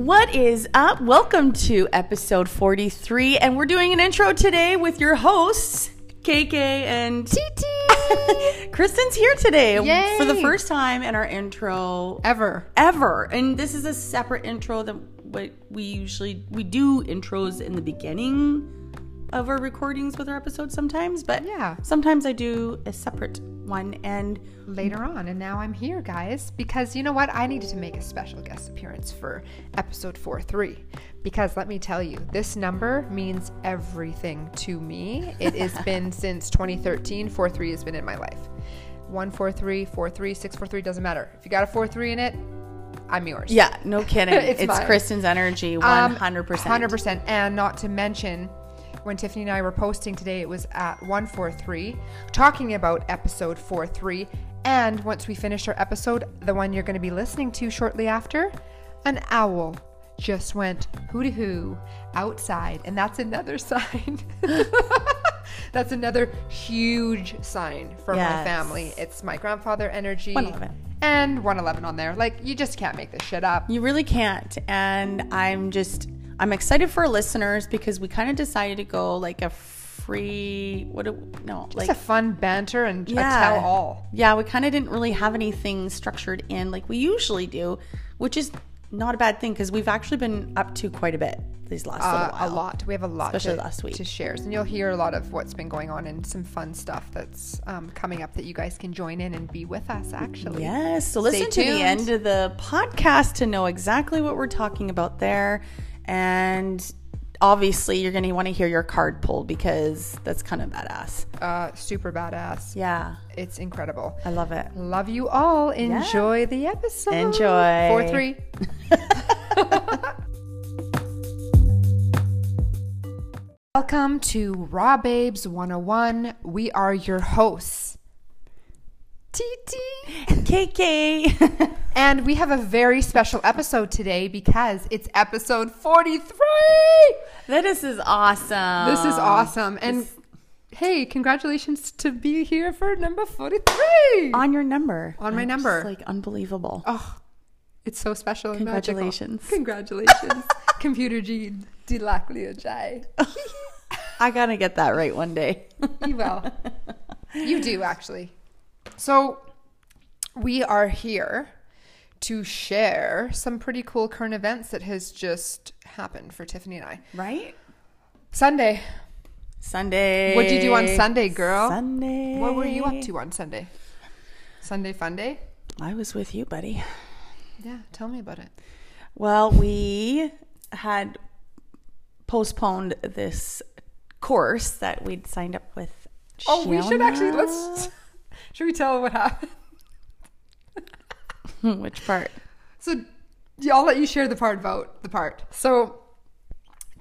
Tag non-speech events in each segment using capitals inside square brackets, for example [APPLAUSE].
What is up? Welcome to episode 43, and we're doing an intro today with your hosts, KK and TT [LAUGHS] Kristen's here today Yay! for the first time in our intro ever. ever. And this is a separate intro than what we usually we do intros in the beginning of our recordings with our episodes sometimes, but Yeah. sometimes I do a separate one and Later on, and now I'm here, guys, because you know what? I needed to make a special guest appearance for episode 4 3. Because let me tell you, this number means everything to me. It has [LAUGHS] been since 2013. 4 3 has been in my life. 143, 43, 643, doesn't matter. If you got a 4 3 in it, I'm yours. yeah, no kidding. [LAUGHS] It's it's. Kristen's energy Um, 100%. 100%. And not to mention, when Tiffany and I were posting today, it was at 143, talking about episode 43. And once we finish our episode, the one you're going to be listening to shortly after, an owl just went hooty hoo outside. And that's another [LAUGHS] sign. that's another huge sign from my family. It's my grandfather energy. 111. And 111 on there. Like, you just can't make this shit up. You really can't. And I'm just I'm excited for our listeners because we kind of decided to go like a free what do, no, It's like a fun banter and Yeah. a tell all. Yeah, we kind of didn't really have anything structured in like we usually do, which is not a bad thing because we've actually been up to quite a bit these last Uh, a lot. We have a lot Especially to, last week. to share. And you'll hear a lot of what's been going on and some fun stuff that's um, coming up that you guys can join in and be with us, actually. Yes, so Stay listen to the end of the podcast to know exactly what we're talking about there. And obviously, you're going to want to hear your card pulled because that's kind of badass. Uh, super badass. Yeah, It's incredible. I love it. Love you all. Enjoy the episode. Enjoy. 4 3. [LAUGHS] Welcome to Raw Babes 101. We are your hosts, TT. And KK. And we have a very special episode today because it's episode 43. this is awesome. This is awesome. And hey, congratulations to be here for number 43. on your number. On my number. like unbelievable. Oh, it's so special. and. Congratulations. Congratulations. [LAUGHS] Computer G. Dilaclio Jai. [LAUGHS] I gotta get that right one day. You will. You do, [LAUGHS] actually. So, we are here to share some pretty cool current events that has just happened for Tiffany and I. right? Sunday. Sunday. What'd you do on Sunday, girl? Sunday. What were you up to on Sunday? Sunday fun day? I was with you, buddy. Yeah, tell me about it. Well, we had postponed this course that we'd signed up with. Oh, we should actually let's Shiona. Should we tell what happened? [LAUGHS] Which part? So yeah, I'll let you share the part about the part. So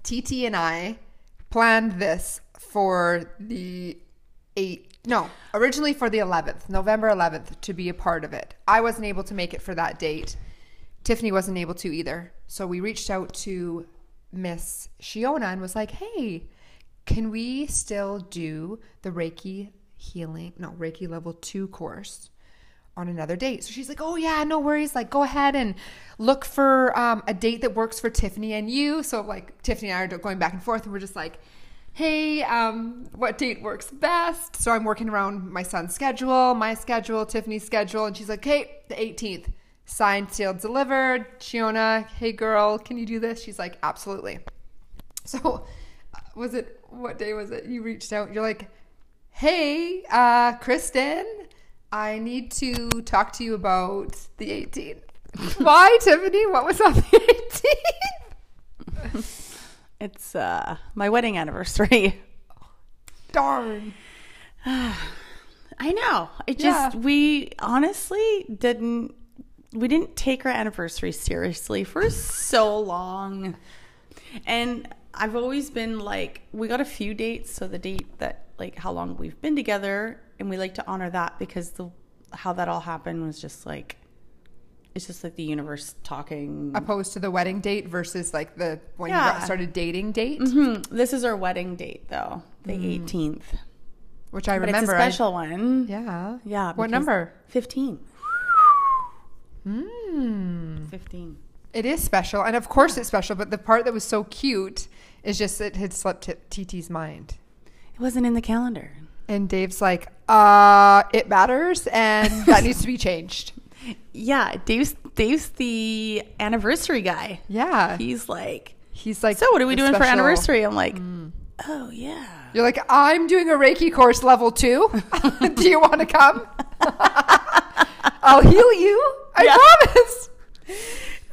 TT and I planned this for the eight no, originally for the 11th, November 11th to be a part of it. I wasn't able to make it for that date. Tiffany wasn't able to either. So we reached out to Miss Shiona and was like, "Hey, can we still do the Reiki healing, no, Reiki level 2 course?" on another date. So she's like, "Oh yeah, no worries. Like, go ahead and look for um, a date that works for Tiffany and you." So like, Tiffany and I are going back and forth, and we're just like, "Hey, um, what date works best?" So I'm working around my son's schedule, my schedule, Tiffany's schedule, and she's like, "Hey, the 18th, signed, sealed, delivered." Shiona, hey girl, can you do this? She's like, "Absolutely." So, uh, was it what day was it? You reached out. You're like, "Hey, uh, Kristen, I need to talk to you about the 18th." [LAUGHS] Why, Tiffany? What was on the 18th? [LAUGHS] It's uh my wedding anniversary. [LAUGHS] Darn. [SIGHS] I know. It just Yeah. we honestly didn't we didn't take our anniversary seriously for so long. And I've always been like we got a few dates, so the date that like how long we've been together and we like to honor that because the how that all happened was just like it's just like the universe talking. Opposed to the wedding date versus like the when you Yeah. got started dating date, Mhm. This is our wedding date though, the 18th. which I remember But it's I- a special one. yeah. Yeah. What number? 15. Hmm. 15. It is special, and of course it's special. But the part that was so cute is just it had slipped T- TT's mind, It wasn't in the calendar. and Dave's like, "Uh, it matters, and [LAUGHS] that needs to be changed." Yeah, Dave's Dave's the anniversary guy. Yeah, He's like, he's like, so what are we doing for anniversary? I'm like, oh yeah. You're like, I'm doing a Reiki course level two. [LAUGHS] [LAUGHS] Do you want to come? I'll heal you. I Yeah. promise.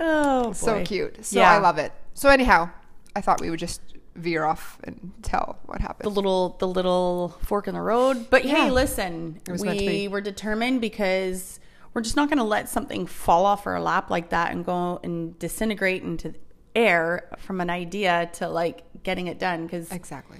Oh, So cute. So Yeah. I love it. So anyhow, I thought we would just veer off and tell what happened. the little the little fork in the road. But Yeah. hey, listen, It was meant to be. we were determined because we're just not going to let something fall off our lap like that and go and disintegrate into air from an idea to like getting it done because Exactly.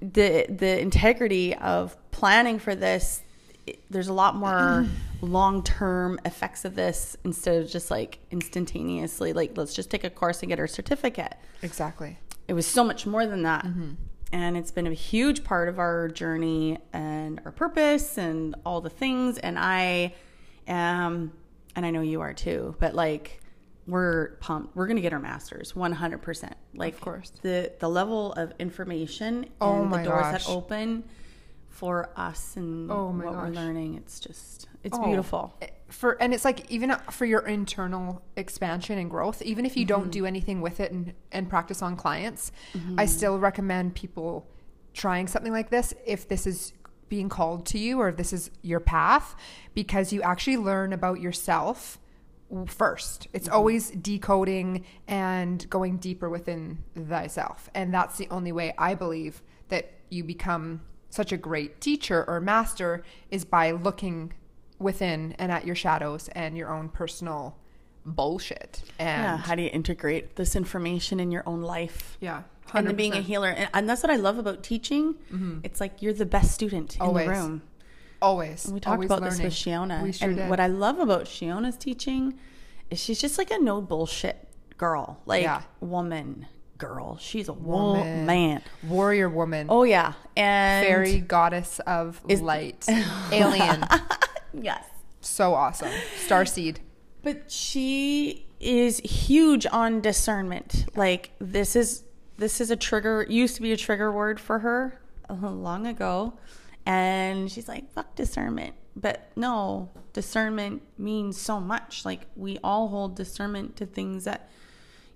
the the integrity of planning for this it- there's a lot more [CLEARS THROAT] long-term effects of this instead of just like instantaneously like let's just take a course and get our certificate Exactly. It was so much more than that. Mm-hmm. And it's been a huge part of our journey and our purpose and all the things. And I am, and I know you are too, but like, we're pumped. We're going to get our masters 100%. Like, Of course. The, the level of information Oh and the doors gosh. that open for us and Oh what we're learning, it's just, it's Oh. beautiful. For and it's like even for your internal expansion and growth, even if you Mm-hmm. don't do anything with it and, and practice on clients, I still recommend people trying something like this if this is being called to you or if this is your path because you actually learn about yourself first. It's Mm-hmm. always decoding and going deeper within thyself. And that's the only way I believe that you become such a great teacher or master is by looking within and at your shadows and your own personal bullshit. And Yeah. How do you integrate this information in your own life? yeah, and then being a healer and, and that's what i love about teaching mm-hmm. it's like you're the best student in Always. the room always. and we talked always about learning. this with shiona We sure and did. what i love about shiona's teaching is she's just like a no bullshit girl like Yeah. woman girl she's a Woman. woman man warrior woman, oh yeah and fairy goddess of Is- light, [LAUGHS] alien, yes so awesome, starseed. But she is huge on discernment. Like this is this is a trigger used to be a trigger word for her uh, long ago. And she's like, fuck discernment. But no, discernment means so much. Like we all hold discernment to things that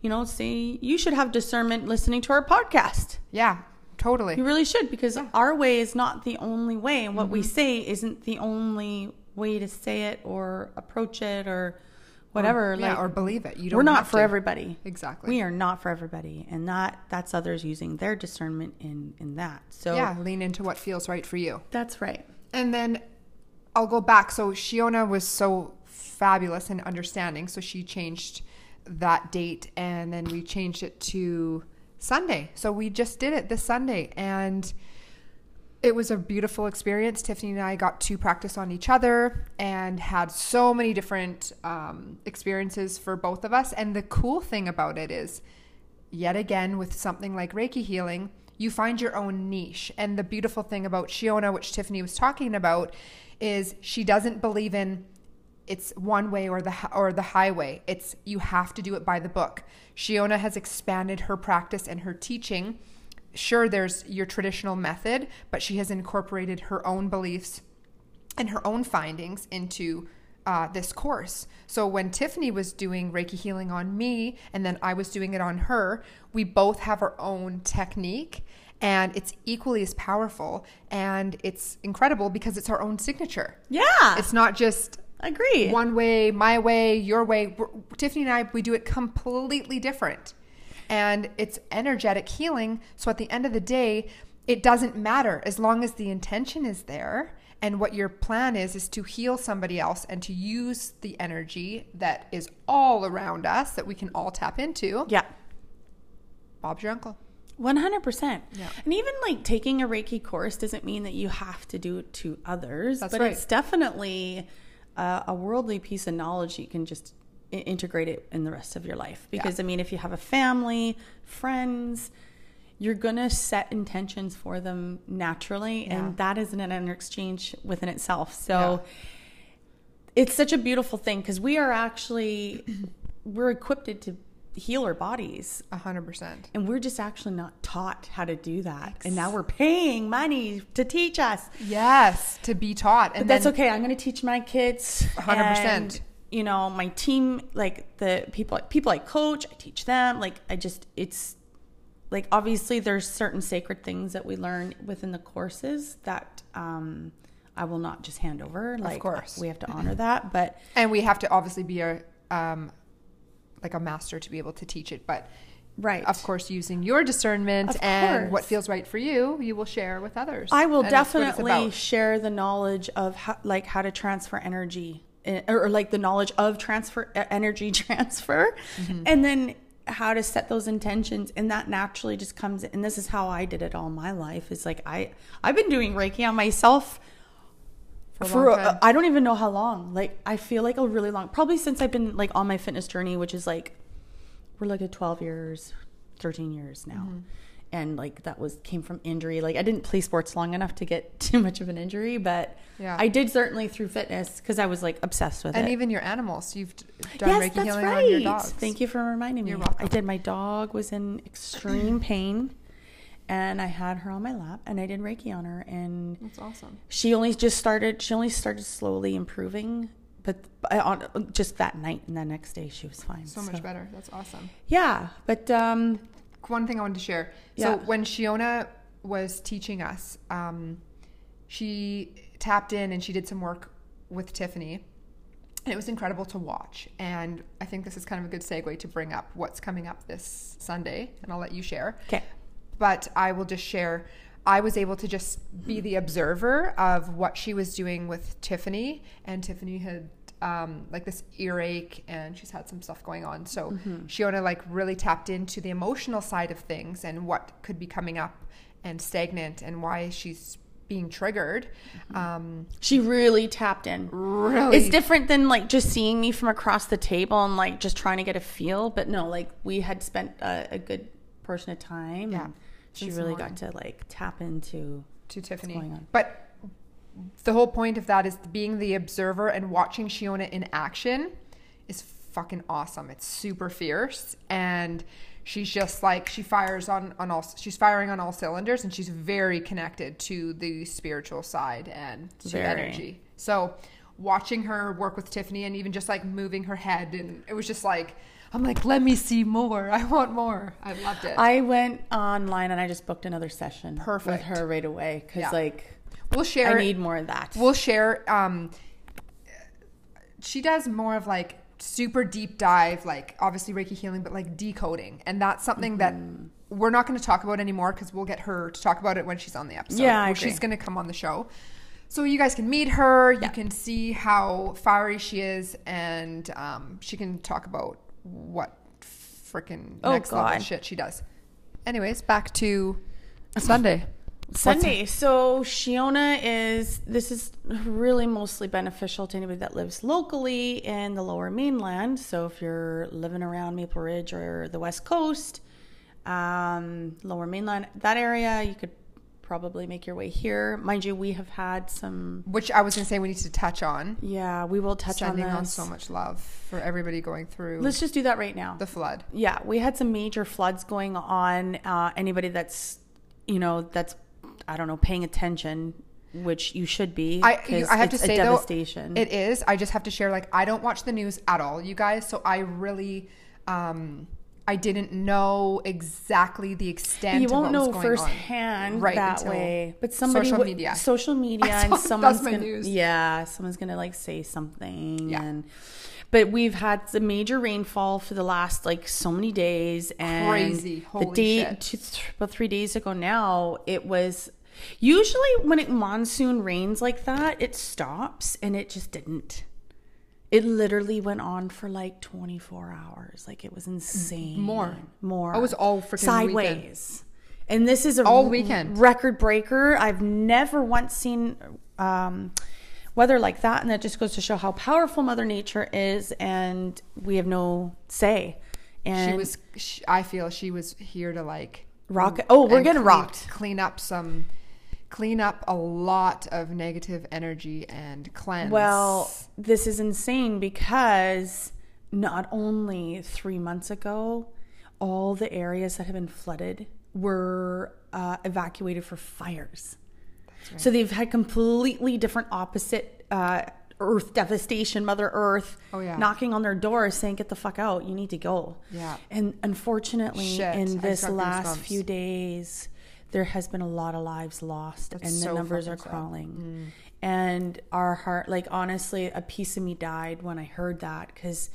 you know, say you should have discernment listening to our podcast. Yeah, totally. You really should because our way is not the only way, and what we say isn't the only way to say it or approach it or whatever. yeah, like, or believe it. You don't. we're not for to. everybody. Exactly. We are not for everybody, and that that's others using their discernment in in that. So Yeah, lean into what feels right for you. that's right. And then I'll go back. So Shiona was so fabulous and understanding. So she changed that date and then we changed it to Sunday. So we just did it this Sunday and it was a beautiful experience. Tiffany and I got to practice on each other and had so many different um, experiences for both of us. And the cool thing about it is, yet again, with something like Reiki healing, you find your own niche. And the beautiful thing about Shiona, which Tiffany was talking about, is she doesn't believe in it's one way or the or the highway. It's you have to do it by the book. Shiona has expanded her practice and her teaching. Sure, there's your traditional method, but she has incorporated her own beliefs and her own findings into uh, this course. So when Tiffany was doing Reiki healing on me, and then I was doing it on her, we both have our own technique, and it's equally as powerful, and it's incredible because it's our own signature. Yeah, It's not just agree. one way, my way, your way. We're, Tiffany and I, we do it completely different. And it's energetic healing. So at the end of the day, it doesn't matter as long as the intention is there and what your plan is is to heal somebody else and to use the energy that is all around us that we can all tap into. yeah. Bob's your uncle. One hundred percent. Yeah. And even like taking a Reiki course doesn't mean that you have to do it to others. That's but right. it's definitely uh, a worldly piece of knowledge you can just integrate it in the rest of your life. Because I mean, if you have a family, friends, you're gonna set intentions for them naturally, Yeah. and that is an inner exchange within itself. So it's such a beautiful thing because we are actually [CLEARS THROAT] we're equipped to heal our bodies. A hundred percent. And we're just actually not taught how to do that. And now we're paying money to teach us. Yes, to be taught, and But that's okay. I'm going to teach my kids. 100%. and, You know, my team, like the people, people I coach, I teach them. Like I just, it's like obviously there's certain sacred things that we learn within the courses that um, I will not just hand over. Like, course. we have to honor that. But [LAUGHS] and we have to obviously be a um, like a master to be able to teach it, but. right, Of course, using your discernment and what feels right for you, you will share with others. I will And that's what it's definitely share the knowledge of how, like how to transfer energy or, or like the knowledge of transfer eh, energy [LAUGHS] transfer Mm-hmm. and then how to set those intentions and that naturally just comes and this is how I did it all my life is like I I've been doing reiki on myself For for a-. I don't even know how long like I feel like a really long probably since I've been like on my fitness journey which is like we're like at 12 years 13 years now Mm-hmm. And like that was came from injury like i didn't play sports long enough to get [LAUGHS] too much of an injury but Yeah. i did certainly through fitness because i was like obsessed with and it And even your animals, you've done yes Reiki that's healing right on your dogs. thank you for reminding me You're welcome. i did my dog was in extreme [CLEARS THROAT] pain and i had her on my lap and i did reiki on her and That's awesome. she only just started she only started slowly improving but on just that night and the next day she was fine So much better. That's awesome. yeah but um One thing I wanted to share. Yeah. So when Shiona was teaching us, um, she tapped in and she did some work with Tiffany. And it was incredible to watch. And I think this is kind of a good segue to bring up what's coming up this Sunday. And I'll let you share. okay but I will just share. I was able to just be the observer of what she was doing with Tiffany, and Tiffany had um, like this earache, and she's had some stuff going on. So Shiona like really tapped into the emotional side of things and what could be coming up and stagnant, and why she's being triggered. Um, She really tapped in. really, It's different than like just seeing me from across the table and like just trying to get a feel. But no, like we had spent a, a good portion of time. Yeah, she really morning. got to like tap into. to Tiffany. going on? But the whole point of that is being the observer and watching Shiona in action is fucking awesome. It's super fierce and she's just like she fires on on all she's firing on all cylinders and she's very connected to the spiritual side and to Very. energy. So watching her work with Tiffany and even just like moving her head and it was just like I'm like let me see more. I want more. I loved it. I went online and I just booked another session Perfect. with her right away because Yeah. like we'll share I need more of that. We'll share. Um, she does more of like super deep dive, like obviously Reiki healing, but like decoding, and that's something that Mm-hmm. we're not going to talk about anymore because we'll get her to talk about it when she's on the episode. Yeah, I agree. she's going to come on the show. So you guys can meet her. Yeah. You can see how fiery she is, and um, she can talk about what freaking Oh, next level shit she does. Anyways, back to Sunday. Sunday. So Shiona is this is really mostly beneficial to anybody that lives locally in the lower mainland. So if you're living around Maple Ridge or the West Coast, um, lower mainland, that area, you could probably make your way here. Mind you, we have had some Which I was going to say we need to touch on. yeah, we will touch sending on on, so much love for everybody going through Let's just do that right now. the flood. Yeah, we had some major floods going on. Uh, anybody that's, you know, that's, I don't know, paying attention, which you should be. I, I have to it's a say though, devastation. it is. I just have to share. Like, I don't watch the news at all, you guys. So I really, um, I didn't know exactly the extent. you won't know firsthand Right, that way, but somebody social would- media. social [LAUGHS] media, and someone's gonna, news. yeah, someone's gonna like say something, Yeah. and but we've had the major rainfall for the last like so many days, and Crazy. the Holy day shit. two, th- about three days ago now, it was usually when it monsoon rains like that, it stops, and it just didn't. It literally went on for like 24 hours. Like it was insane. More. More. It was all freaking sideways. And this is a All weekend. record breaker. I've never once seen um, weather like that, and that just goes to show how powerful Mother Nature is, and we have no say. And She was. She, I feel she was here to like rock. Oh, we're getting clean- rocked. Clean up some. Clean up a lot of negative energy and cleanse. Well, this is insane because not only three months ago, all the areas that have been flooded were uh, evacuated for fires. So they've had completely different opposite uh, Earth devastation, Mother Earth Oh, yeah. knocking on their doors saying, "Get the fuck out! You need to go." Yeah. And unfortunately, Shit, in this last few days, there has been a lot of lives lost, That's and the so numbers are sad. Mm. crawling. And our heart, like honestly, a piece of me died when I heard that because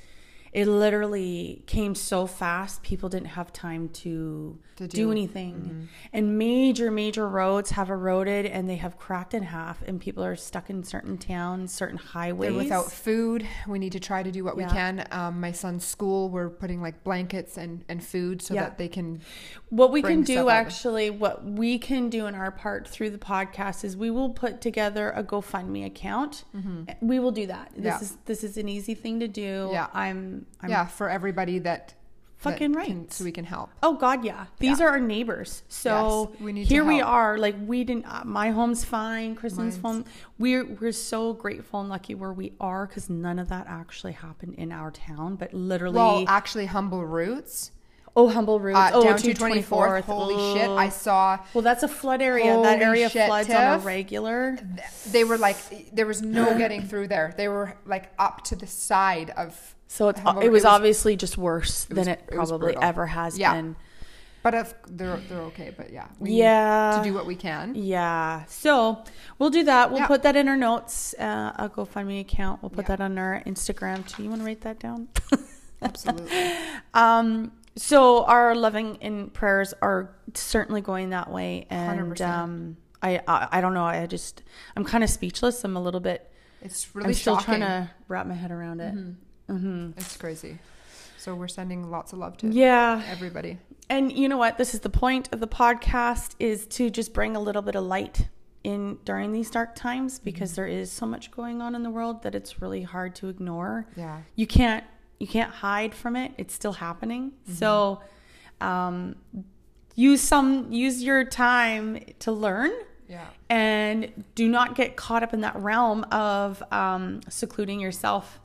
it literally came so fast. People didn't have time to, To do, do- anything, and major, major roads have eroded and they have cracked in half, and people are stuck in certain towns, certain highways. They're without food. We need to try to do what Yeah. we can. Um, my son's school, we're putting like blankets and, and food so Yeah. that they can. What we can do actually, what we can do in our part through the podcast is we will put together a GoFundMe account. We will do that. This Mm-hmm. Yeah. is this is an easy thing to do. Yeah. I'm, I'm yeah, for everybody that. Fucking right. can- so we can help. Oh God, yeah. These Yeah. are our neighbors. So Yes, we here we are. Like we didn't. Uh, my home's fine. Kristen's Mine's- home. We're we're so grateful and lucky where we are because none of that actually happened in our town. But literally, Well, actually, Humble Roots oh humble roots. uh, oh, down to to 24th. 24th. Holy shit! I saw Well, that's a flood area. that area shit, floods on a regular. they were like there was no getting through there. They were like up to the side of. So it's, it was it was- obviously just worse was- than it it was probably brutal. ever has Yeah. been. But if they're they're okay. But yeah, we Yeah. need to do what we can. Yeah. So we'll do that. We'll Yeah. put that in our notes. Uh, a GoFundMe account. We'll put Yeah. that on our Instagram too. You want to write that down? [LAUGHS] Absolutely. um, so our loving and prayers are certainly going that way. And 100%. um, I, I I don't know. I just I'm kind of speechless. I'm a little bit. It's really I'm still shocking. trying to wrap my head around it. Hmm It's crazy. So we're sending lots of love to Yeah. everybody. And you know what? This is the point of the podcast is to just bring a little bit of light in during these dark times because there is so much going on in the world that it's really hard to ignore. Yeah. You can't you can't hide from it. It's still happening. So um use some use your time to learn Yeah. and do not get caught up in that realm of um secluding yourself.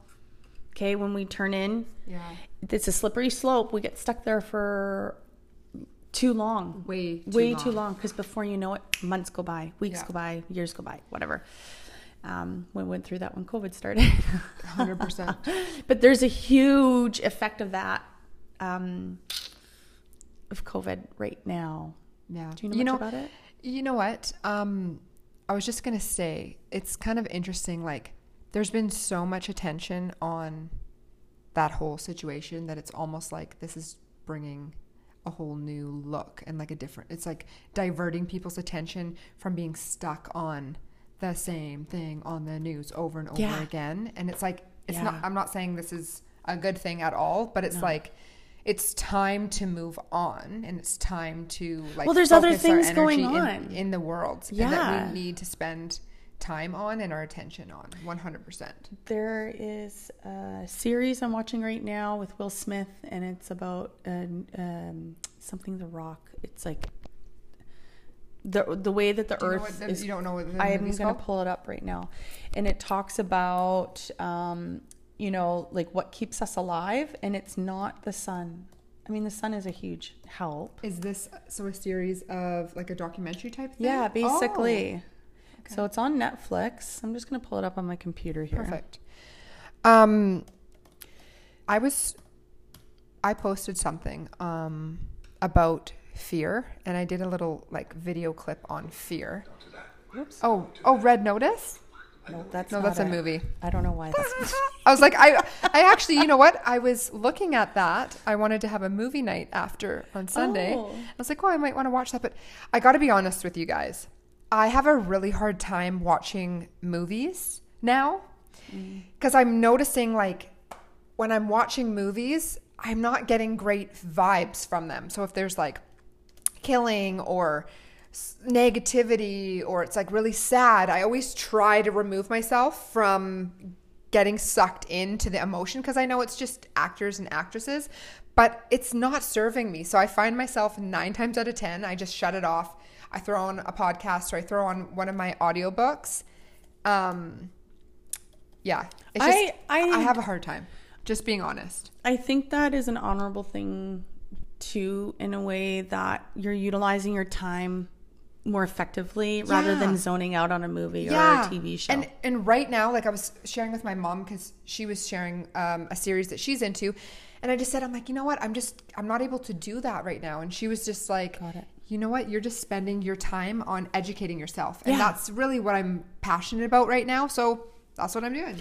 Okay, when we turn in, Yeah. it's a slippery slope. We get stuck there for too long, Way too way long. too long. Because before you know it, months go by, weeks Yeah. go by, years go by, whatever. Um, we went through that when COVID started. 100%. [LAUGHS] but there's a huge effect of that um, of COVID right now. Yeah. Do you know much about it? You know what? Um, I was just gonna say it's kind of interesting. Like, there's been so much attention on that whole situation that it's almost like this is bringing a whole new look and like a different. It's like diverting people's attention from being stuck on the same thing on the news over and over Yeah. again. And it's like it's Yeah. not. I'm not saying this is a good thing at all, but it's No. like. It's time to move on, and it's time to like. Well, there's other things going energy in- on. in, the world, and Yeah. that we need to spend time on and our attention on. One hundred percent. There is a series I'm watching right now with Will Smith, and it's about um, um, something The Rock. It's like the the way that the Do you know Earth the- is. you don't know what the I am going to pull it up right now, and it talks about um, you know like what keeps us alive, and it's not the sun. I mean, the sun is a huge help. Is this so a series of like a documentary type thing? Yeah, basically. Okay. So it's on Netflix. I'm just going to pull it up on my computer here. Perfect. Um, I was, I posted something um about fear, and I did a little like video clip on fear. Whoops. Oh, oh, Red Notice. No, that's No, that's a it. movie. I don't know why [LAUGHS] that's. I was like, I, I actually, you know what? I was looking at that. I wanted to have a movie night after on Sunday. Oh. I was like, oh, I might want to watch that. But I got to be honest with you guys. I have a really hard time watching movies now mm. because I'm noticing like when I'm watching movies, I'm not getting great vibes from them. So if there's like killing or negativity or it's like really sad, I always try to remove myself from getting sucked into the emotion because I know it's just actors and actresses, but it's not serving me. So I find myself nine times out of 10, I just shut it off. I throw on a podcast or I throw on one of my audiobooks. Um, yeah, it's just, I- I, I- have a hard time. Just being honest. I think that is an honorable thing too, in a way that you're utilizing your time more effectively rather than zoning out on a movie or a TV show. And and right now, like I was sharing with my mom because she was sharing um, a series that she's into, and I just said, I'm like, you know what? I'm just I'm not able to do that right now. And she was just like, Got it. You know what? You're just spending your time on educating yourself, and Yeah. that's really what I'm passionate about right now. So that's what I'm doing.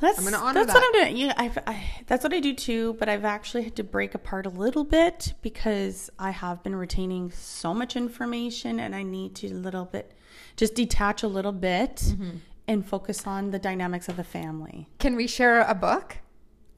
That's, I'm that's that. what I'm doing. Yeah, I've, I, that's what I do too. But I've actually had to break apart a little bit because I have been retaining so much information, and I need to a little bit just detach a little bit Mm-hmm. and focus on the dynamics of the family. Can we share a book?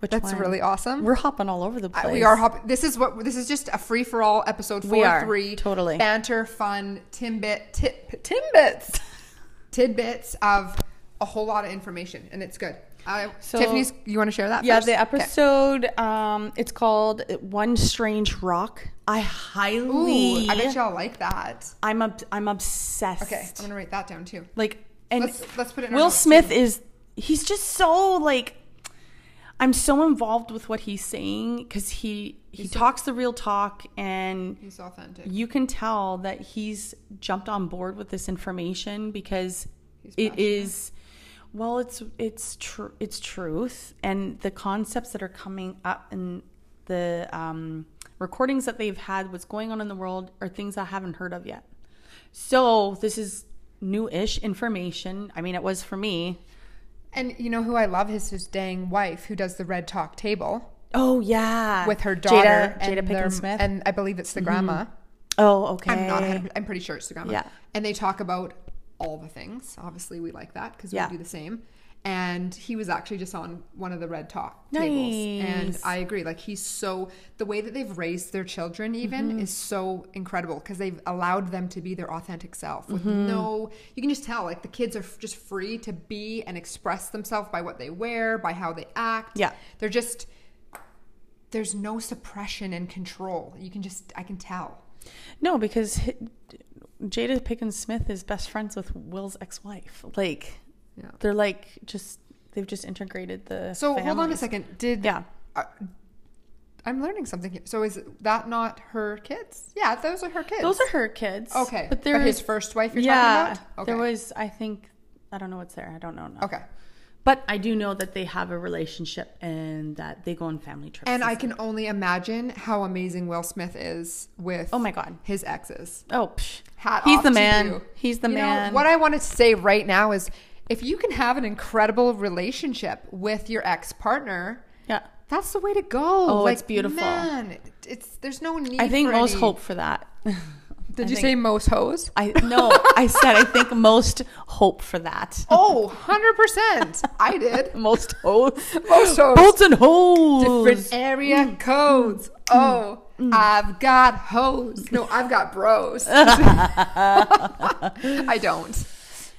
Which That's one? really awesome. We're hopping all over the I- place. we are hopping. this is what this is just a free for all episode four We are, three totally. banter fun timbit tip timbits [LAUGHS] tidbits of a whole lot of information and it's good. Uh, So- Tiffany's, you want to share that? Yeah, first? the Okay. episode. Um, it's called "One Strange Rock." I highly. Ooh, I bet y'all like that. I'm ob- I'm obsessed. Okay, I'm gonna write that down too. Like, and Let's- let's put it in Will Smith too. is he's just so like. I'm so involved with what he's saying because he he talks the real talk and He's authentic. you can tell that he's jumped on board with this information because He's it well it's it's true it's truth and the concepts that are coming up and the um, recordings that they've had what's going on in the world are things i haven't heard of yet. So this is new-ish information. I mean it was for me And you know who I love is his dang wife who does the Red Talk table oh yeah with her daughter jada, and jada pinkett smith and I believe it's the mm-hmm. grandma. oh okay I'm not. 100 I'm pretty sure it's the grandma. Yeah. And they talk about all the things. Obviously, we like that because Yeah. we do the same. And he was actually just on one of the red talk tables, and I agree. Like he's so the way that they've raised their children even Mm-hmm. is so incredible because they've allowed them to be their authentic self with Mm-hmm. no. You can just tell like the kids are just free to be and express themselves by what they wear, by how they act. Yeah. they're just there's no suppression and control. You can just I can tell. No, because Jada Pinkett Smith is best friends with Will's ex-wife. Like, Yeah. they're like just they've just integrated the. So hold on a second. Did Yeah. uh, I'm learning something here. So is that not her kids? Yeah, those are her kids. Those are her kids. okay. but But, there his first wife you're yeah. talking about. There was I think I don't know what's there. I don't know. Now. okay. But I do know that they have a relationship and that they go on family trips. And I can only imagine how amazing Will Smith is with Oh my God. his exes. Oh, psh. Hat he's off the to man. you. He's the You know, man. what I wanted to say right now is if you can have an incredible relationship with your ex partner, yeah. that's the way to go. Oh, it's beautiful. Man, it's there's no need. I think most any- hope for that. [LAUGHS] Did I you think- say most hoes? I no, I said I think most hope for that. Oh, 100%. I did. [LAUGHS] Most hoes. Most hoes. Bolts and hoes. Different area mm. codes. Mm. Oh, mm. I've got hoes. No, I've got bros. [LAUGHS] I don't.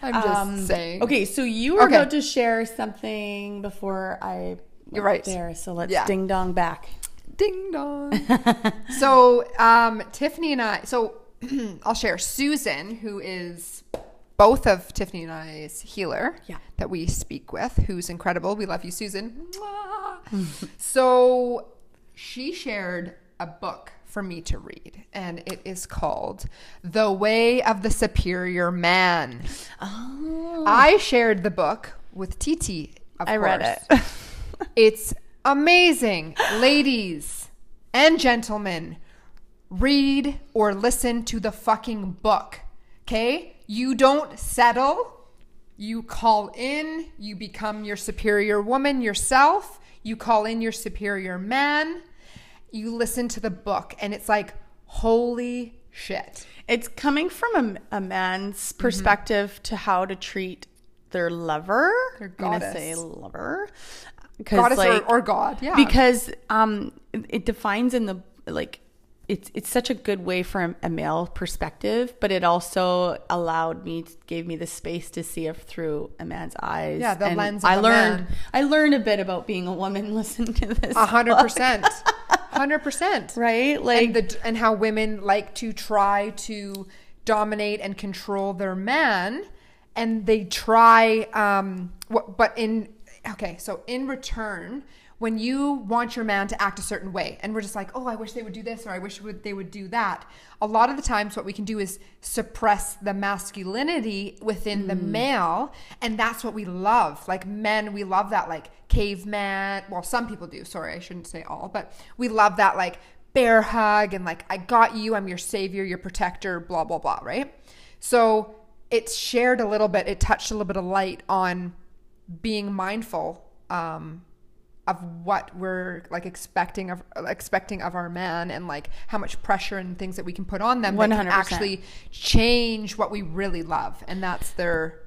I'm just Um, saying. Okay, so you were Okay. about to share something before I You're right. there. So let's Yeah. ding dong back. Ding dong. [LAUGHS] so, um, Tiffany and I, so [CLEARS THROAT] I'll share Susan, who is both of Tiffany and I's healer Yeah. that we speak with, who's incredible. We love you, Susan. [LAUGHS] So, she shared a book for me to read, and it is called The Way of the Superior Man. Oh, I shared the book with Titi, of I read course. it. [LAUGHS] It's amazing. Ladies and gentlemen, read or listen to the fucking book. Okay? You don't settle. You call in. You become your superior woman yourself. You call in your superior man. You listen to the book, and it's like, holy shit. It's coming from a, a man's Mm-hmm. perspective to how to treat their lover. Their I'm gonna say lover. Goddess like, or, or God. Yeah. because um it, defines in the like it's it's such a good way from a male perspective but it also allowed me gave me the space to see it through a man's eyes Yeah, the And lens of i learned man. i learned a bit about being a woman [LAUGHS] listening to this A hundred percent. Hundred percent. [LAUGHS] right like and the and how women like to try to dominate and control their man and they try um what but in okay, so in return, when you want your man to act a certain way, and we're just like, oh, I wish they would do this, or I wish they would do that. A lot of the times, what we can do is suppress the masculinity within the male, and that's what we love. Like men, we love that like caveman. Well, some people do. Sorry, I shouldn't say all, but we love that like bear hug and like I got you, I'm your savior, your protector, blah blah blah. Right? So it's shared a little bit. It touched a little bit of light on being mindful um, of what we're like expecting of expecting of our man and like how much pressure and things that we can put on them that can actually change what we really love and that's their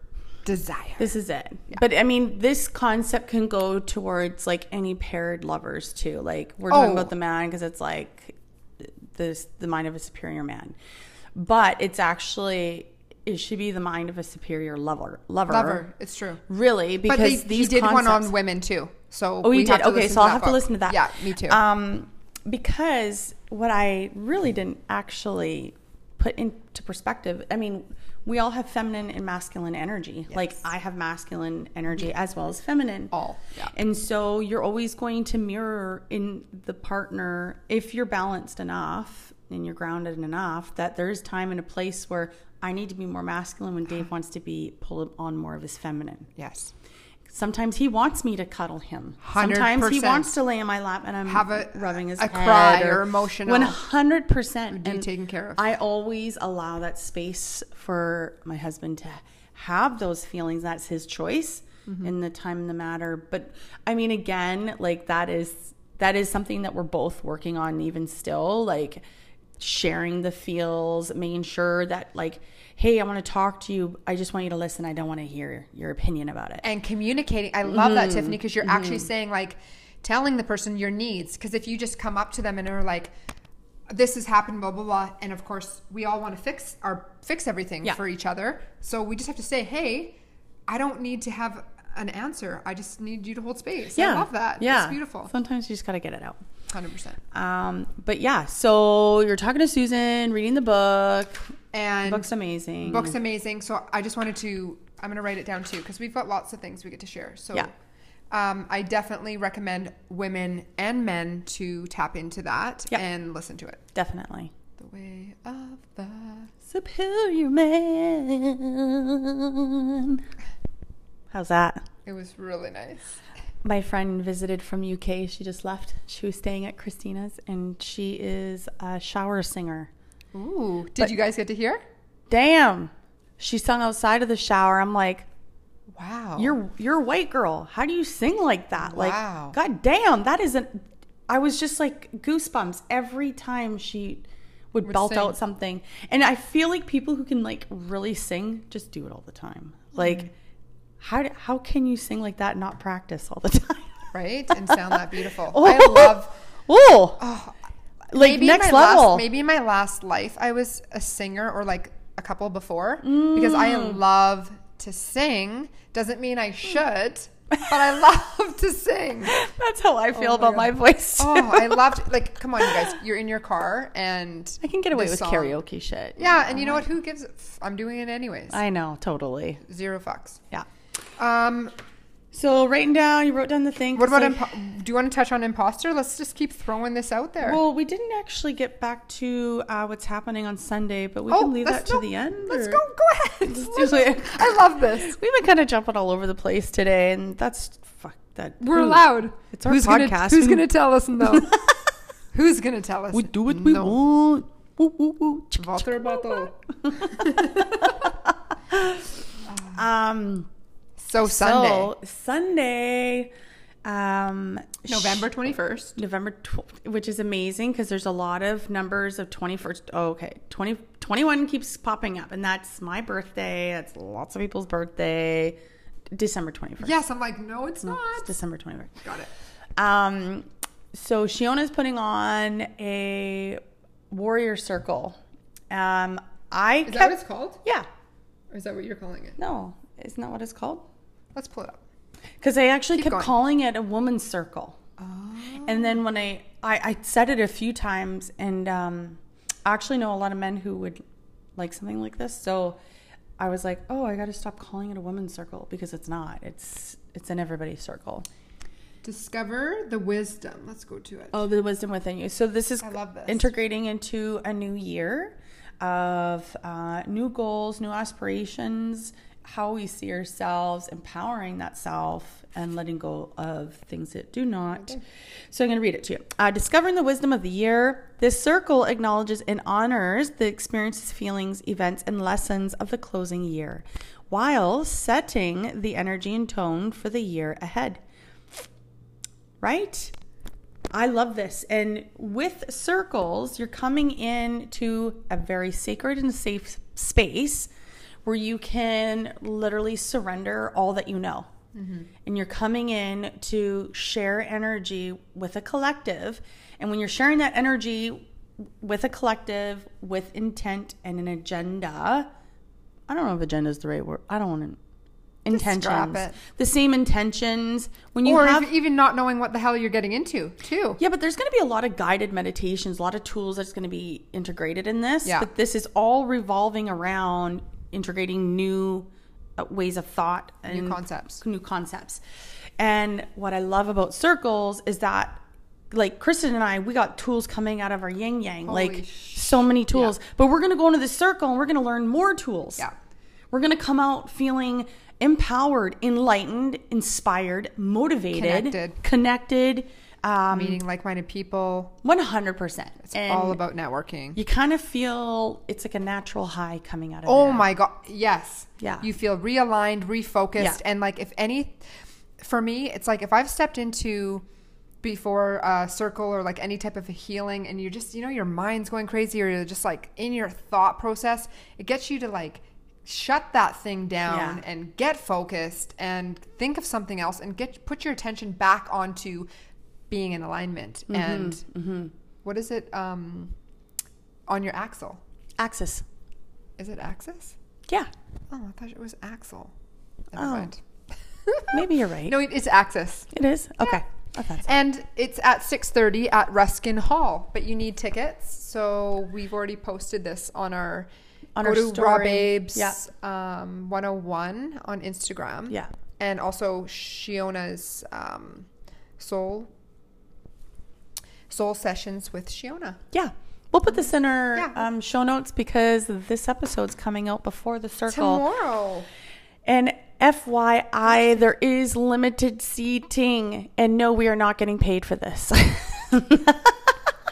desire This is it. But I mean, this concept can go towards like any paired lovers too. Like we're talking Oh. about the man because it's like this the mind of a superior man, but it's actually it should be the mind of a superior lover. Lover, lover it's true really, because they, these he did one on women too so Oh, we'd did. Okay, so I'll have to listen to that. yeah me too Um, because what I really didn't actually put into perspective, I mean, we all have feminine and masculine energy. Like I have masculine energy as well as feminine. All, yeah. And so you're always going to mirror in the partner if you're balanced enough and you're grounded enough that there's time and a place where I need to be more masculine when Dave wants to be pull on more of his feminine. yes Sometimes he wants me to cuddle him. Sometimes he wants to lay in my lap and I'm Have a- rubbing his a head cry or emotional. One hundred percent. Be taken care of. I always allow that space for my husband to have those feelings. That's his choice Mm-hmm. in the time and the matter. But I mean, again, like that is that is something that we're both working on even still. Like sharing the feels, making sure that like, hey, I want to talk to you. I just want you to listen. I don't want to hear your opinion about it. and communicating. I love that, Mm-hmm. Tiffany, because you're actually saying like telling the person your needs. Because if you just come up to them and are like, "This has happened," blah blah blah, and of course we all want to fix our fix everything Yeah. for each other. So we just have to say, "Hey, I don't need to have an answer. I just need you to hold space." I love that. Yeah, it's beautiful. Sometimes you just got to get it out. Hundred percent. Um, but yeah, so you're talking to Susan, reading the book. And Book's amazing. Book's amazing. So I just wanted to, I'm going to write it down too because we've got lots of things we get to share. So Yeah. um, I definitely recommend women and men to tap into that Yeah. and listen to it. Definitely. The way of the. Superior man. How's that? It was really nice. My friend visited from UK. She just left. She was staying at Christina's and she is a shower singer. Ooh. Did But- you guys get to hear? Damn. She sung outside of the shower. I'm like, Wow. You're you're a white girl. How do you sing like that? Wow. Like god damn, that isn't I was just like goosebumps every time she would, Would belt sing. out something. And I feel like people who can like really sing just do it all the time. Like Mm-hmm. how do, how can you sing like that and not practice all the [LAUGHS] time? right? And sound that beautiful. [LAUGHS] Oh. I love. Oh, Oh, like maybe next in my level. Last, maybe in my last life, I was a singer or like a couple before because I Mm. love to sing. Doesn't mean I should, but I love to sing. [LAUGHS] That's how I feel my about God. my voice. Oh, I loved [LAUGHS] like come on, you guys. You're in your car and I can get away with song- karaoke shit. Yeah, and you know what? Who gives? I'm doing it anyways. I know, totally. Zero fucks. Yeah. Um, So writing down, you wrote down the thing. What about? Impo- do you want to touch on imposter? Let's just keep throwing this out there. Well, we didn't actually get back to uh, what's happening on Sunday, but we oh, can leave that let's to no- the end. Let's or- go. Go ahead. [LAUGHS] Let's do it. I love this. We've been kind of jumping all over the place today, and that's fuck that. We're who- allowed. It's our who's podcast. Gonna, who's going to tell us no? [LAUGHS] who's going to tell us? We do what we no. want. Woo, woo, woo. Walter Bottle. [LAUGHS] Um, So Sunday, So Sunday, um, November 21st. November, tw- which is amazing because there's a lot of numbers of 21st. Oh, okay. 20, 21 keeps popping up, and that's my birthday. That's lots of people's birthday. December 21st. Yes, I'm like, no, it's It's not. It's December 21st. Got it. Um, so Shiona's putting on a warrior circle. Um, I Is kept, that what it's called? yeah. Or is that what you're calling it? No, isn't that what it's called? Let's pull it up. Because I actually Keep kept going. calling it a woman's circle. Oh. And then when I, I, I said it a few times, and um, I actually know a lot of men who would like something like this. So I was like, oh, I got to stop calling it a women's circle because it's not. It's it's in everybody's circle. Discover the wisdom. Let's go to it. Oh, the wisdom within you. So this is I love this. integrating into a new year of uh, new goals, new aspirations, how we see ourselves, empowering that self, and letting go of things that do not. So I'm going to read it to you. Uh, discovering the wisdom of the year. This circle acknowledges and honors the experiences, feelings, events, and lessons of the closing year, while setting the energy and tone for the year ahead. Right? I love this. And with circles, you're coming into a very sacred and safe space where you can literally surrender all that you know. Mm-hmm. And you're coming in to share energy with a collective. And when you're sharing that energy with a collective, with intent and an agenda, I don't know if agenda is the right word. I don't want to. Intentions. it. The same intentions. When you or have even not knowing what the hell you're getting into, too. yeah, but there's going to be a lot of guided meditations, a lot of tools that's going to be integrated in this. Yeah. But this is all revolving around integrating new uh, ways of thought and New concepts. New concepts. And what I love about circles is that, like Kristen and I, we got tools coming out of our yin yang, Holy like sh- so many tools. But we're going to go into this circle and we're going to learn more tools. Yeah. We're going to come out feeling empowered, enlightened, inspired, motivated, Connected. connected um, Meeting like minded people. one hundred percent. It's all about networking. You kind of feel it's like a natural high coming out of. It. Oh there. my god, yes. Yeah. You feel realigned, refocused, Yeah. and like if any, for me, it's like if I've stepped into before a circle or like any type of a healing, and you're just you know your mind's going crazy, or you're just like in your thought process, it gets you to like shut that thing down Yeah. and get focused and think of something else and get put your attention back onto being in alignment Mm-hmm, and what is it um on your axle Axis. is it axis Yeah, Oh, I thought it was axle. Never Oh. mind. [LAUGHS] maybe you're right. No, it's Axis. it is. Okay. I so. And it's at 6.30 at Ruskin Hall, but you need tickets. So we've already posted this on our, On go our to Raw story. Babes Yeah. um, 101 on Instagram. Yeah. And also Shiona's um, Soul Soul Sessions with Shiona. Yeah. We'll put this in our Yeah. um, show notes because this episode's coming out before the circle. Tomorrow. And FYI, there is limited seating. And no, we are not getting paid for this.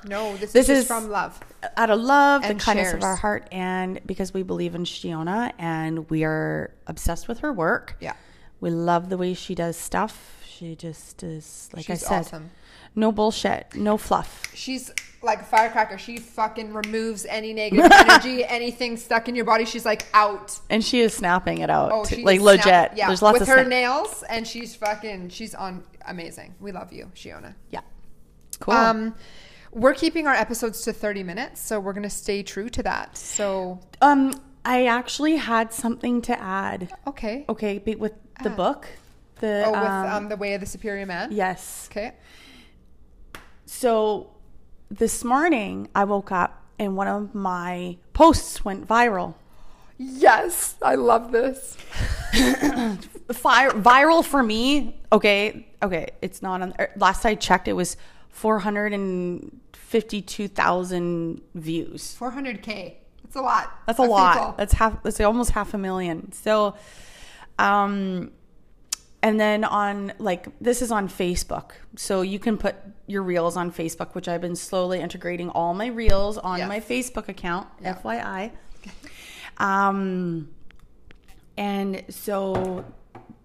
No, this, This is, is- from love. Out of love, And the kindness shares. of our heart, and because we believe in Shiona and we are obsessed with her work. Yeah. We love the way she does stuff. She just is, like She's I said, awesome. No bullshit, no fluff. She's like a firecracker. She fucking removes any negative [LAUGHS] energy, anything stuck in your body. She's like out. And she is snapping it out. Oh, too. she's like snap- legit. Yeah, There's lots with her snap- nails, and she's fucking. She's on amazing. We love you, Shiona. Yeah. Cool. Um, we're keeping our episodes to thirty minutes, so we're gonna stay true to that. So um, I actually had something to add. okay. Okay, be- with the Ah. book. The Oh, with um, um, the way of the superior man. yes. Okay. So this morning I woke up and one of my posts went viral. Yes, I love this. [LAUGHS] Fire, viral for me. Okay, okay, it's not on. er, Last I checked, it was four hundred and fifty-two thousand views. Four hundred k. That's a lot. That's a lot. people. That's half. That's almost half a million. So, um, and then on like this is on Facebook, so you can put your reels on Facebook, which I've been slowly integrating all my reels on Yes. my Facebook account. Yeah. FYI. [LAUGHS] Um, and so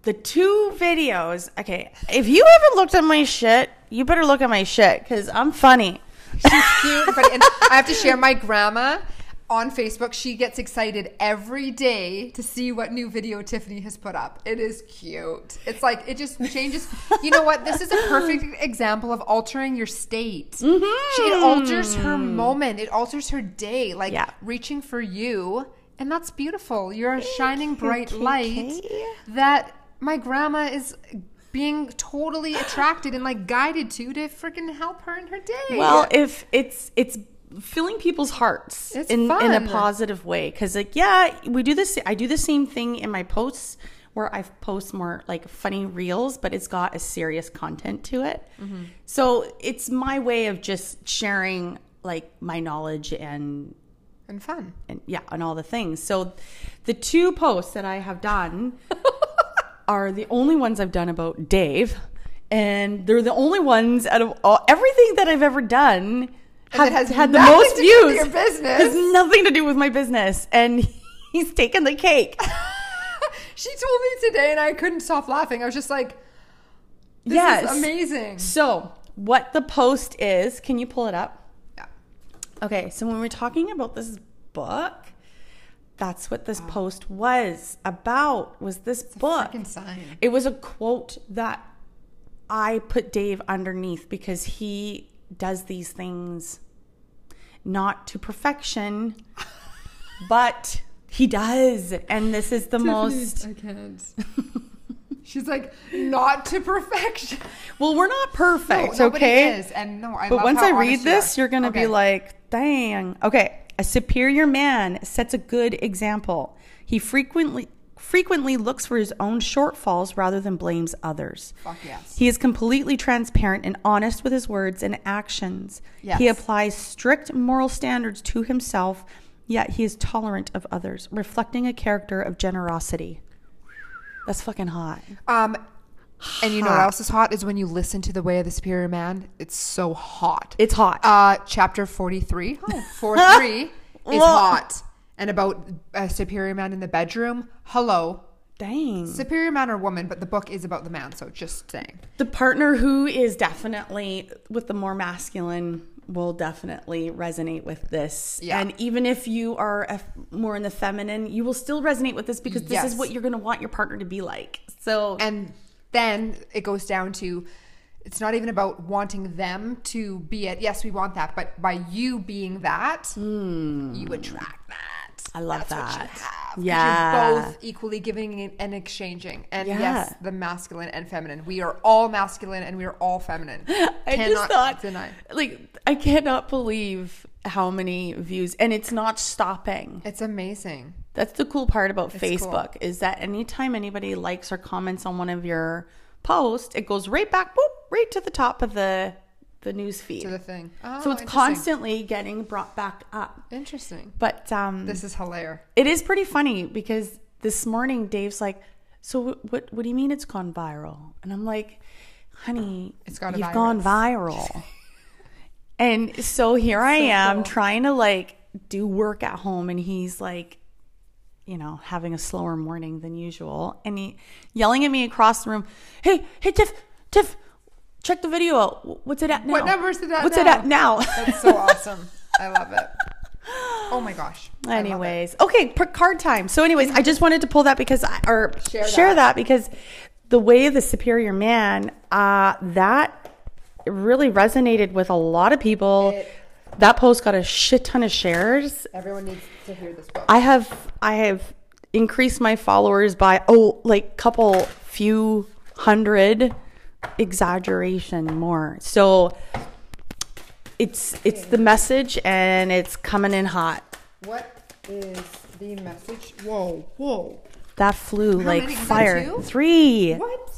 the two videos. Okay, if you haven't looked at my shit, you better look at my shit because I'm funny. She's cute, but and I have to share my grandma on Facebook. She gets excited every day to see what new video Tiffany has put up. It is cute. It's like it just changes. You know what? This is a perfect [LAUGHS] example of altering your state. Mm-hmm. She, it alters her moment. It alters her day. Like Yeah. reaching for you, and that's beautiful. You're a shining bright light that my grandma is being totally attracted and like guided to to freaking help her in her day. Well, if it's it's filling people's hearts It's in in a positive way because like yeah we do this i do the same thing in my posts where I post more like funny reels, but it's got a serious content to it. Mm-hmm. So it's my way of just sharing like my knowledge and And fun. and yeah, and all the things. So the two posts that I have done [LAUGHS] are the only ones I've done about Dave, and they're the only ones out of all, everything that I've ever done have has had the most to do with views. your business. Has nothing to do with my business, and [LAUGHS] he's taken the cake. [LAUGHS] She told me today, and I couldn't stop laughing. I was just like, "This yes, is amazing." So what the post is? Can you pull it up? Yeah. Okay, so when we're talking about this book, that's what this post was about. Was this book? Freaking sign. It was a quote that I put Dave underneath because he does these things not to perfection, but he does. And this is the most I can't. She's like, not to perfection. well, we're not perfect, No, okay? is. And no, I But once I read you this, you're going to Okay. be like, dang. Okay. A superior man sets a good example. He frequently frequently looks for his own shortfalls rather than blames others. Fuck yes. He is completely transparent and honest with his words and actions. Yes. He applies strict moral standards to himself, yet he is tolerant of others, reflecting a character of generosity. That's fucking hot. Um, and you know what else is hot is when you listen to the Way of the Superior Man. It's so hot. It's hot. Uh, chapter 43. [LAUGHS] Oh, 4 3 [LAUGHS] is hot. And about a superior man in the bedroom. Hello. Dang. Superior man or woman, but the book is about the man, so just saying. the partner who is definitely with the more masculine will definitely resonate with this. Yeah. And even if you are a, more in the feminine, you will still resonate with this because this Yes. is what you're going to want your partner to be like. So And then it goes down to it's not even about wanting them to be it. Yes, we want that, but by you being that, hmm. you attract. I love That's that. Yeah. You're both equally giving and exchanging. And Yeah. yes, the masculine and feminine. We are all masculine and we are all feminine. [LAUGHS] I just thought, deny. like, I cannot believe how many views, and it's not stopping. It's amazing. That's the cool part about cool. Facebook is that anytime anybody likes or comments on one of your posts, it goes right back, boop, right to the top of the the news feed. To the thing. Oh, so it's constantly getting brought back up. Interesting. But um, This is hilarious. it is pretty funny because this morning Dave's like, "So what? What, what do you mean it's gone viral?" And I'm like, "Honey, It's got you've gone viral." [LAUGHS] and so here I So am cool. trying to like do work at home, and he's like, you know, having a slower morning than usual, and he yelling at me across the room, "Hey, hey, Tiff, Tiff." Check the video out. What's it at now? What number is it at What's now? it at now? That's so [LAUGHS] awesome. I love it. Oh my gosh. I love it. Anyways, okay, per- card time. So, anyways, I just wanted to pull that because I or Share share, that. that. because the way the superior man, uh, that really resonated with a lot of people. It- that post got a shit ton of shares. Everyone needs to hear this book. I have I have increased my followers by oh like couple few hundred exaggeration more. So it's it's the message and it's coming in hot. What is the message? Whoa, whoa. That flew How like? Fire. Three. What?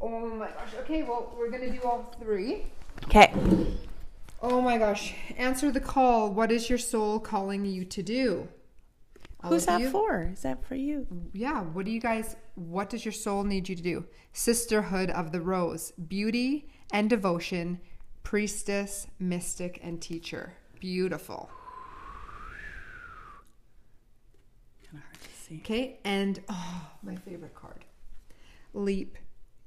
Oh my gosh. Okay, well, we're going to do all three. Okay. Oh my gosh. Answer the call. What is your soul calling you to do? Who's that you? for? Is that for you? Yeah, what do you guys, what does your soul need you to do? Sisterhood of the Rose, beauty and devotion, priestess, mystic, and teacher. Beautiful. Kind of hard to see. Okay, and oh, my favorite card Leap.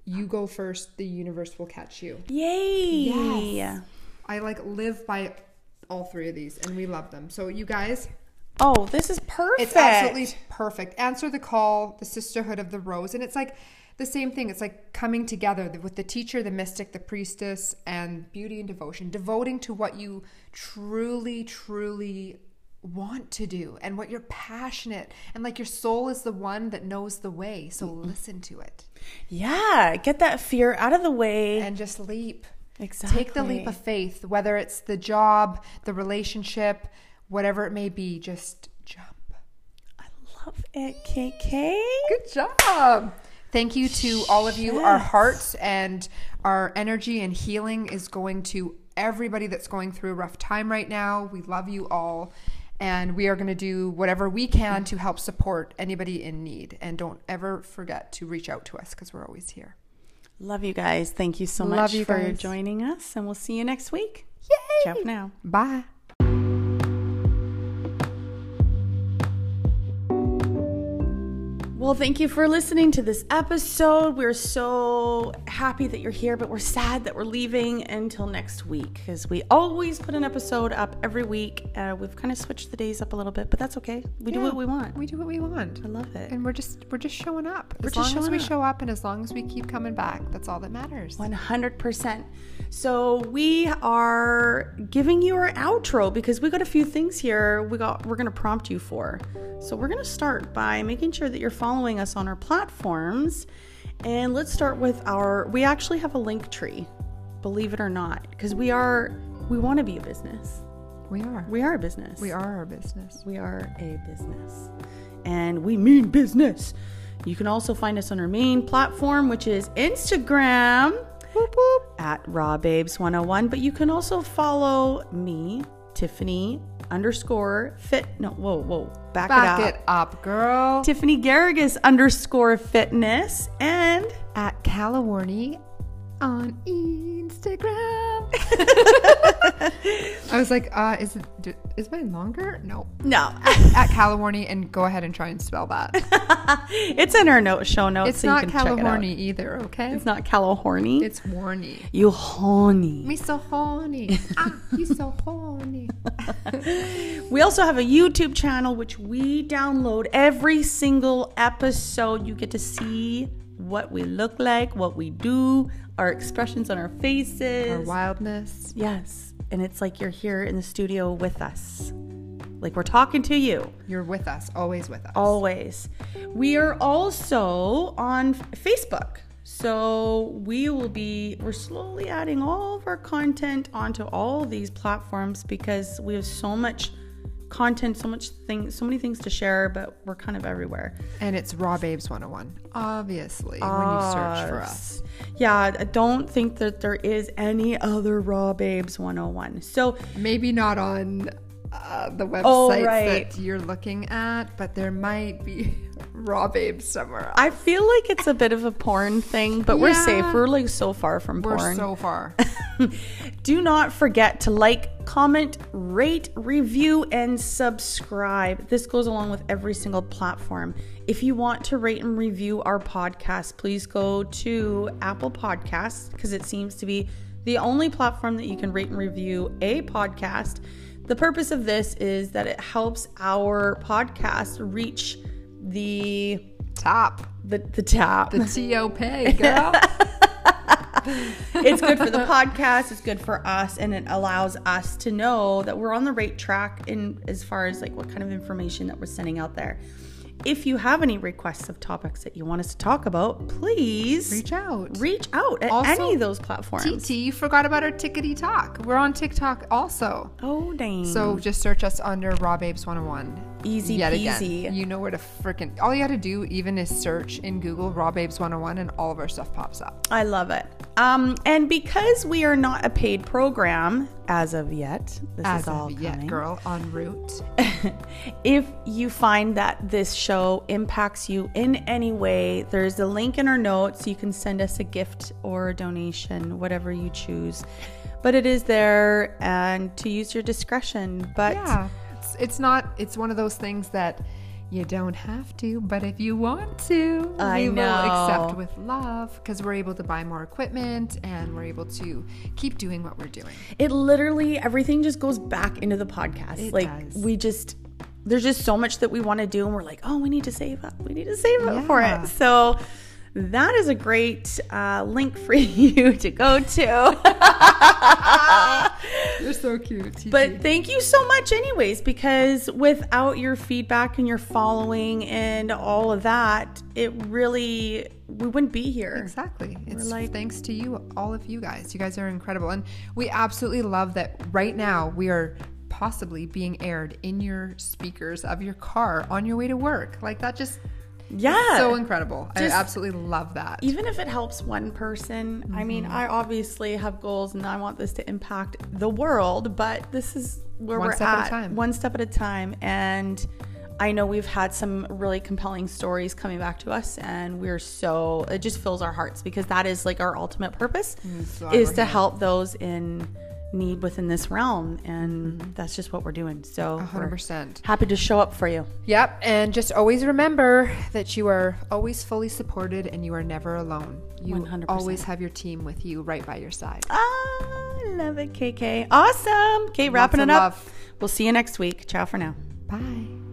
You go first, the universe will catch you. Yay! Yes. I like live by all three of these and we love them. So, you guys, Oh, this is perfect. It's absolutely perfect. Answer the call, the sisterhood of the rose. And it's like the same thing. It's like coming together with the teacher, the mystic, the priestess, and beauty and devotion, devoting to what you truly, truly want to do and what you're passionate and like your soul is the one that knows the way so listen to it Yeah, get that fear out of the way. and just leap exactly. take the leap of faith whether it's the job the relationship whatever it may be just jump I love it, KK. Good job. Thank you to all of you. Our hearts and our energy and healing is going to everybody that's going through a rough time right now. We love you all. And we are going to do whatever we can to help support anybody in need. And don't ever forget to reach out to us because we're always here. Love you guys. Thank you so Love much you for guys. joining us, and we'll see you next week. Yay! Ciao for now. Bye. Well, thank you for listening to this episode. We're so happy that you're here, but we're sad that we're leaving until next week because we always put an episode up every week. Uh, we've kind of switched the days up a little bit, but that's okay. We do what we want. We do what we want. I love it. And we're just we're just showing up. We're as just long as we up. show up and as long as we keep coming back, that's all that matters. 100%. So we are giving you our outro because we got a few things here we got we're going to prompt you for. So we're going to start by making sure that you're following us on our platforms. And let's start with our we actually have a link tree. Believe it or not, because we are we want to be a business. We are. We are a business. We are our business. We are a business. And we mean business. You can also find us on our main platform, which is Instagram at Raw Babes 101. But you can also follow me, Tiffany underscore fit. No, whoa, whoa. Back, Back it it up. up, girl. Tiffany Garrigus underscore fitness. And At Calawarney on Instagram. [LAUGHS] [LAUGHS] I was like, uh, is it is mine longer? No. no, At Calawarney, and go ahead and try and spell that. [LAUGHS] it's in our note show notes. It's so not you it. California either, okay? It's not Calahorny. It's Warney. you horny. Me so horny. ah, you so horny. We also have a YouTube channel which we download every single episode. You get to see what we look like, what we do, our expressions on our faces. Our wildness. yes. And it's like you're here in the studio with us. Like we're talking to you You're with us, always with us. always. We are also on Facebook. So we will be we're slowly adding all of our content onto all these platforms because we have so much content, so much things, so many things to share, but we're kind of everywhere. And it's Raw Babes 101, obviously, when you search for us. Yeah, I don't think that there is any other Raw Babes 101. So Maybe not on uh, the websites Oh, right. that you're looking at, but there might be [LAUGHS] Raw Babes somewhere. I feel like it's a bit of a porn thing, but we're safe. We're like so far from We're porn. so far. [LAUGHS] Do not forget to like, comment, rate, review, and subscribe. This goes along with every single platform. If you want to rate and review our podcast, please go to Apple Podcasts because it seems to be the only platform that you can rate and review a podcast. The purpose of this is that it helps our podcast reach the Top. the, the top. The TOP, [LAUGHS] girl. it's good for the podcast it's good for us and it allows us to know that we're on the right track in as far as like what kind of information that we're sending out there if you have any requests of topics that you want us to talk about please Reach out. reach out at Also, any of those platforms TT, you forgot about our Tickety Talk. We're on TikTok also. oh dang So just search us under Raw Babes 101. Easy Yet peasy again, you know where to freaking. All you got to do even is search in Google Raw Babes 101 and all of our stuff pops up. I love it. Um, and because we are not a paid program as of yet, this As is all yet, coming. girl, en route. [LAUGHS] if you find that this show impacts you in any way, there's a link in our notes. You can send us a gift or a donation, whatever you choose. But it is there and to use your discretion. But Yeah, it's, it's not. It's one of those things that you don't have to, but if you want to, I we will accept with love because we're able to buy more equipment and we're able to keep doing what we're doing. it literally, everything just goes back into the podcast. It like, does. we just, there's just so much that we want to do. And we're like, oh, we need to save up. We need to save up for it. So, that is a great uh, link for [LAUGHS] you to go to. [LAUGHS] You're so cute. But thank you so much, anyways, because without your feedback and your following and all of that, it really, we wouldn't be here. Exactly. It's like- thanks to you, all of you guys. You guys are incredible. And we absolutely love that right now we are possibly being aired in your speakers of your car on your way to work. Like that just Yeah. So incredible. Just- I absolutely love that. even if it helps one person, I mean, Mm-hmm. I obviously have goals and I want this to impact the world, but this is where One we're step at a at, time. one step at a time. And I know we've had some really compelling stories coming back to us, and we're so it just fills our hearts because that is like our ultimate purpose That's is to help those in need within this realm, and that's just what we're doing. So Mm-hmm. hundred we're percent. happy to show up for you. Yep, and just always remember that you are always fully supported and you are never alone. You 100%. always have your team with you right by your side. Ah, love it, KK. Awesome. Okay, wrapping it up. love. We'll see you next week. Ciao for now. Bye.